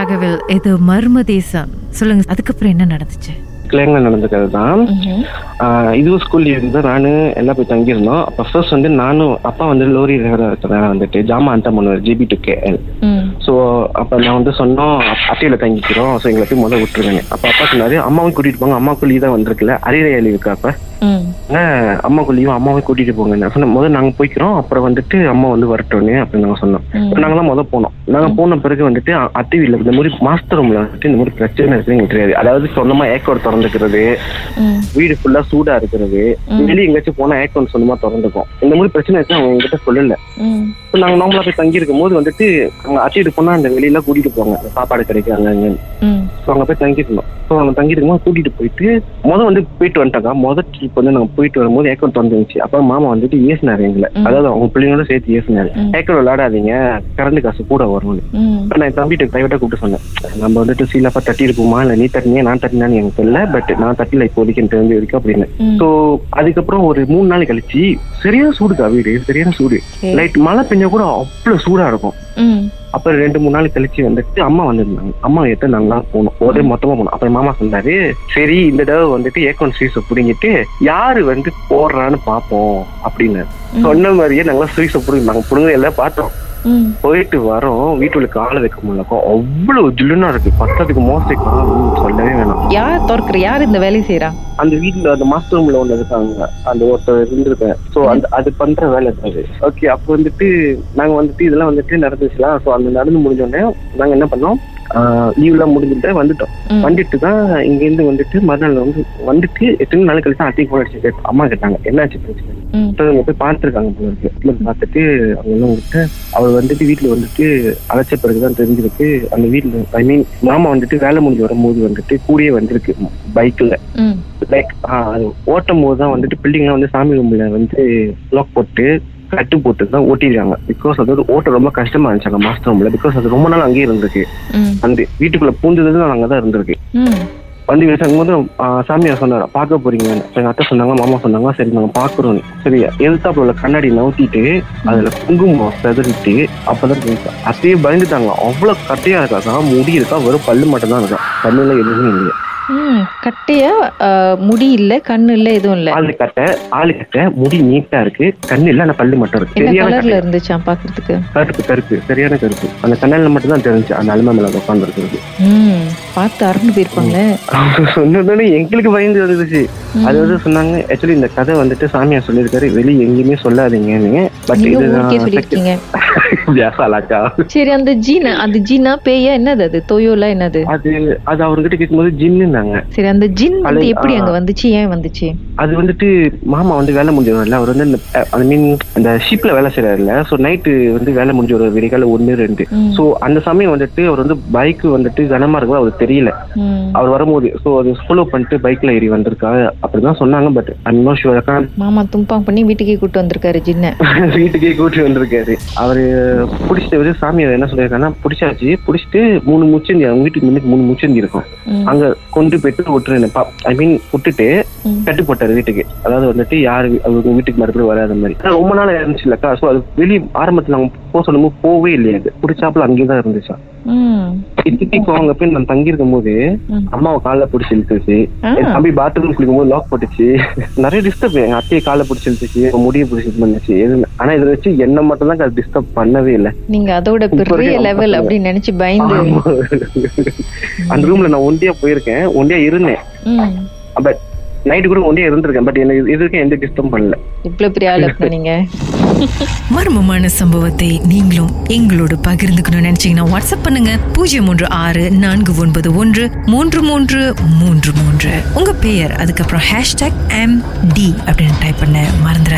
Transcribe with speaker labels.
Speaker 1: ராகவில் இது மர்ம தேசம் சொல்லுங்க அதுக்கப்புறம் என்ன நடந்துச்சு?
Speaker 2: கிளைங்கள் நடந்துக்கிறது தான் இதுவும் ஸ்கூல் இருந்து நானு எல்லாம் போய் தங்கியிருந்தோம். அப்போ ஃபர்ஸ்ட் வந்து நானும் அப்பா வந்து லோரி டிரைவராக வந்துட்டு ஜாமா அண்டா பண்ணுவார் ஜிபி டு கேஎல் ஸோ அப்போ நான் வந்து சொன்னோம் அட்டையில் தங்கிக்கிறோம். ஸோ எங்களை போய் முதல்ல விட்டுருவேன் அப்போ அப்பா சொன்னாரு அம்மாவும் கூட்டிட்டு போங்க. அம்மாவுக்கு லீவ் தான் வந்திருக்குல்ல. அரியரையாளி இருக்கா அப்போ? அம்மாவுக்கு லீவ் அம்மாவை கூட்டிட்டு போங்க. நான் சொன்னேன் முதல்ல நாங்கள் போய்க்கிறோம். அப்புறம் வந்துட்டு அம்மா வந்து வரட்டோன்னு அப்படின்னு நாங்கள் சொன்னோம். நாங்கள் தான் முதல் போனோம். நாங்கள் போன பிறகு வந்துட்டு அத்தை வீட்டில் இந்த மாதிரி மாஸ்டர் ரூம்ல வந்துட்டு இந்த மாதிரி பிரச்சனை எங்களுக்கு தெரியாது. அதாவது சொந்தமா ஏக்கோர் திறந்துக்கிறது வீடு ஃபுல்லா சூடா இருக்கிறது. வெளியே எங்கேயாச்சும் போனா ஏக்கோன் சொந்தமா திறந்துக்கும். இந்த மாதிரி பிரச்சனை இருக்கு அவங்க எங்கிட்ட சொல்லல. இப்போ நாங்கள் நார்மலாக போய் தங்கி இருக்கும் போது வந்துட்டு அங்கே அட்டிட்டு போனா அந்த வெளியில கூட்டிட்டு போவாங்க. சாப்பாடு கிடைக்காங்க ஸோ அங்கே போய் தங்கிருந்தோம் ஸோ அங்கே தங்கி இருக்கும்போது கூட்டிட்டு போயிட்டு முதல் வந்து போயிட்டு வந்துட்டாங்க முதல் ட்ரிப் வந்து நாங்கள் போயிட்டு வரும்போது ஏக்கன் திறந்துச்சு அப்போ மாமா வந்துட்டு ஏசினாரு எங்களை. அதாவது அவங்க பிள்ளைங்களோட சேர்த்து ஏசினாரு. ஏக்கன் விளையாடாதீங்க. கரண்ட் காசு கூட வரும்னு நான் தம்பிட்டு பிரைவேட்டா கூப்பிட்டு சொன்னேன். நம்ம வந்துட்டு சீலாப்பா தட்டி இருப்போமா இல்லை நீ தட்டினியா? நான் தட்டினான்னு எனக்கு தெரியல. பட் நான் தட்டில இப்போதைக்கு தெரிஞ்ச வரைக்கும் அப்படின்னு. ஸோ அதுக்கப்புறம் ஒரு மூணு நாள் கழிச்சு சரியான சூடுக்கா வீடு. சரியான சூடு. லைட் மழை பெஞ்சா கூட அவ்வளவு சூடா இருக்கும். அப்புறம் ரெண்டு மூணு நாள் கழிச்சு வந்துட்டு அம்மா வந்திருந்தாங்க. அம்மா எடுத்து நாங்களாம் போனோம். ஒரே மொத்தமா போனோம். அப்புறம் மாமா சொன்னாரு சரி இந்த தடவை வந்துட்டு ஏக்கோன் ஸ்வீஸை பிடிங்கிட்டு யாரு வந்து போடுறான்னு பாப்போம் அப்படின்னு சொன்ன மாதிரியே நாங்களாம் ஸ்வீஸை பிடிங்க நாங்க பிடுங்க எல்லாம் பார்த்தோம். போயிட்டு வரோம் வீட்டுல காலை வைக்க முடியலக்கோ அவ்வளவு ஜில்லுனா இருக்கு. பத்ததுக்கு மோசைக்கா சொல்லவே வேணாம்.
Speaker 3: யார் திறக்கிற யார் இந்த வேலையை செய்யறா
Speaker 2: அந்த வீட்டுல அந்த மாஸ்டர் ரூம்ல ஒண்ணு இருக்காங்க. அந்த ஒருத்தர் இருந்திருக்கேன் சோ அந்த அது பண்ற வேலை இருக்காது ஓகே அப்ப வந்துட்டு நாங்க வந்துட்டு இதெல்லாம் வந்துட்டு நடந்துச்சுலாம் சோ அந்த நடந்து முடிஞ்ச உடனே நாங்க என்ன பண்ணோம்? லீவ் எல்லாம் முடிஞ்சுட்டு வந்துட்டோம். வந்துட்டு தான் இங்க இருந்து வந்துட்டு மறுநாள் வந்து வந்துட்டு எத்தனை நாள் கழிச்சு அத்தை போன் அடிச்சு அம்மா கேட்டாங்க. என்னாச்சு பிரச்சனை? அவங்க போய் பார்த்துருக்காங்க போல இருக்கு. பார்த்துட்டு அவங்க எல்லாம் வந்துட்டு அவர் வந்துட்டு வீட்டுல வந்துட்டு அழைச்ச பிறகுதான் தெரிஞ்சிருக்கு. அந்த வீட்டுல ஐ மீன் மாமா வந்துட்டு வேலை முடிஞ்சு வரும்போது வந்துட்டு கூடயே வந்திருக்கு பைக்ல லைக் ஓட்டும் போது தான் வந்துட்டு பில்டிங்லாம் வந்து சாமி ரூம்ல வந்து லாக் போட்டு கட்டு போட்டு தான் ஓட்டிருக்காங்க பிகாஸ் அது ஓட்ட ரொம்ப கஷ்டமா இருந்துச்சு அங்க மாஸ்டர் ரூம்ல பிகாஸ் அது ரொம்ப நாள் அங்கேயே இருந்திருக்கு. அந்த வீட்டுக்குள்ள பூந்தது அங்கதான் இருந்திருக்கு. வண்டி வச்சாங்க போது சாமியார் சொன்னார் பார்க்க போறீங்கன்னு. எங்க அத்தை சொன்னாங்க மாமா சொன்னாங்க சரி நாங்க பாக்குறோம் சரி எதிர்த்தாப்புல உள்ள கண்ணாடி நவுத்திட்டு அதுல குங்குமம் செதறிட்டு அப்பதான் அத்தையே பயந்துட்டாங்க. அவ்வளவு கட்டையா இருக்காக்கா முடி இருக்கா வெறும் பல்லு மட்டும் தான் இருக்கா. கண்ணுல எதுவுமே இல்லையா.
Speaker 3: கட்டையா முடி இல்ல கண்ணு இல்ல எதுவும் இல்ல.
Speaker 2: ஆளு கட்டை ஆளு கட்டை முடி நீட்டா இருக்கு. கண்ணு இல்ல ஆனா பல்லு மட்டும் இருக்கு.
Speaker 3: என்ன கலர்ல இருந்துச்சா பாக்குறதுக்கு?
Speaker 2: கருப்பு கருப்பு. சரியான கருப்பு. அந்த கண்ணால மட்டும் தான் தெரிஞ்சு அந்த அலுமை மேல உட்கார்ந்து இருக்கிறது
Speaker 3: பார்த்து அருண்டு போயிருப்பாங்களே.
Speaker 2: சொன்னதோட எங்களுக்கு பயந்து வந்துருச்சு அது வந்து சொன்னாங்க ஆக்சுவலி இந்த கதை வந்துட்டு சாமியார் சொல்லியிருக்காரு. வெளியே எங்கேயுமே சொல்லாதீங்கன்னு. பட்
Speaker 3: சொல்லிருக்கீங்க
Speaker 2: வியாசாலாக்கா
Speaker 3: சரி அந்த ஜீனா அந்த ஜீனா பேயா? என்னது அது? தொயோல என்னது?
Speaker 2: அது அது அவர்கிட்ட கேட்கும்போது ஜின்னுனாங்க.
Speaker 3: சரி அந்த ஜின் வந்து எப்படி அங்க வந்துச்சு? ஏன் வந்துச்சு?
Speaker 2: அது வந்துட்டு மாமா வந்து வேலை முடிஞ்சவர்ல அவர் வந்து ஐ மீன் அந்த ஷிப்ல வேலை செய்யறாருல சோ நைட்டு வந்து வேலை முடிஞ்ச ஒரு விடிகால ஒன்னு ரெண்டு. சோ அந்த சமயம் வந்துட்டு அவர் வந்து பைக் வந்துட்டு கனமா இருக்கும் அவருக்கு தெரியல. அவர் வரும்போது சோ அது ஃபாலோ பண்ணிட்டு பைக்ல ஏறி வந்திருக்கா? அப்படிதான் சொன்னாங்க பட் அன்னோ ஷுவரக்கா
Speaker 3: மாமா தும்பாங் பண்ணி வீட்டுக்கே கூட்டு வந்திருக்காரு ஜின்ன.
Speaker 2: வீட்டுக்கே கூட்டு வந்திருக்காரு. அவரு பிடிச்சிட்டு வந்து சாமியார் என்ன சொல்லியிருக்காருன்னா பிடிச்சாச்சு பிடிச்சிட்டு மூணு முச்சந்தி அவங்க வீட்டுக்கு முன்னுக்கு மூணு முச்சந்தி இருக்கும். அங்க கொண்டு போயிட்டு விட்டுருந்தேன் ஐ மீன் விட்டுட்டு கட்டு போட்டாரு வீட்டுக்கு. அதாவது வந்துட்டு யாரு அவங்க வீட்டுக்கு மறுபடியும் வராத மாதிரி. ரொம்ப நாள் இருந்துச்சு இல்லக்கா. சோ அது வெளியே ஆரம்பத்துல அவங்க போக சொல்லும் போவே இல்லையா அது. பிடிச்சாப்புல அங்கேயே தான் இருந்துச்சா இப்போ அவங்க போய் நான் தங்கி இருக்கும் போது அம்மாவை கால பிடிச்சி இழுத்துச்சு. என் தம்பி பாத்ரூம் குளிக்கும் போது லாக் போட்டுச்சு. நிறைய டிஸ்டர்ப் எங்க அத்தையை கால பிடிச்சி இழுத்துச்சு முடிய பிடிச்சி பண்ணுச்சு எது ஆனா இதை வச்சு என்ன மட்டும் தான் டிஸ்டர்ப் பண்ணவே இல்லை.
Speaker 3: நீங்க அதோட பெரிய லெவல் அப்படின்னு நினைச்சு பயந்து.
Speaker 2: அந்த ரூம்ல நான் ஒண்டியா போயிருக்கேன். ஒண்டியா இருந்தேன். பட் நைட்டு கூட ஒண்டியா இருந்திருக்கேன் பட் எனக்கு இது வரைக்கும் எந்த டிஸ்டர்ப் பண்ணல.
Speaker 3: இவ்வளவு பெரிய ஆள் நீங்க?
Speaker 1: மர்மமான சம்பவத்தை நீங்களும் எங்களோடு பகிர்ந்துக்கணும்னு நினைச்சீங்கன்னா வாட்ஸ்அப் பண்ணுங்க. பூஜ்ஜியம் மூன்று ஆறு நான்கு ஒன்பது ஒன்று மூன்று மூன்று மூன்று மூன்று. உங்க பெயர் அதுக்கப்புறம் ஹேஷ்டாக் எம் டி அப்படின்னு டைப் பண்ண.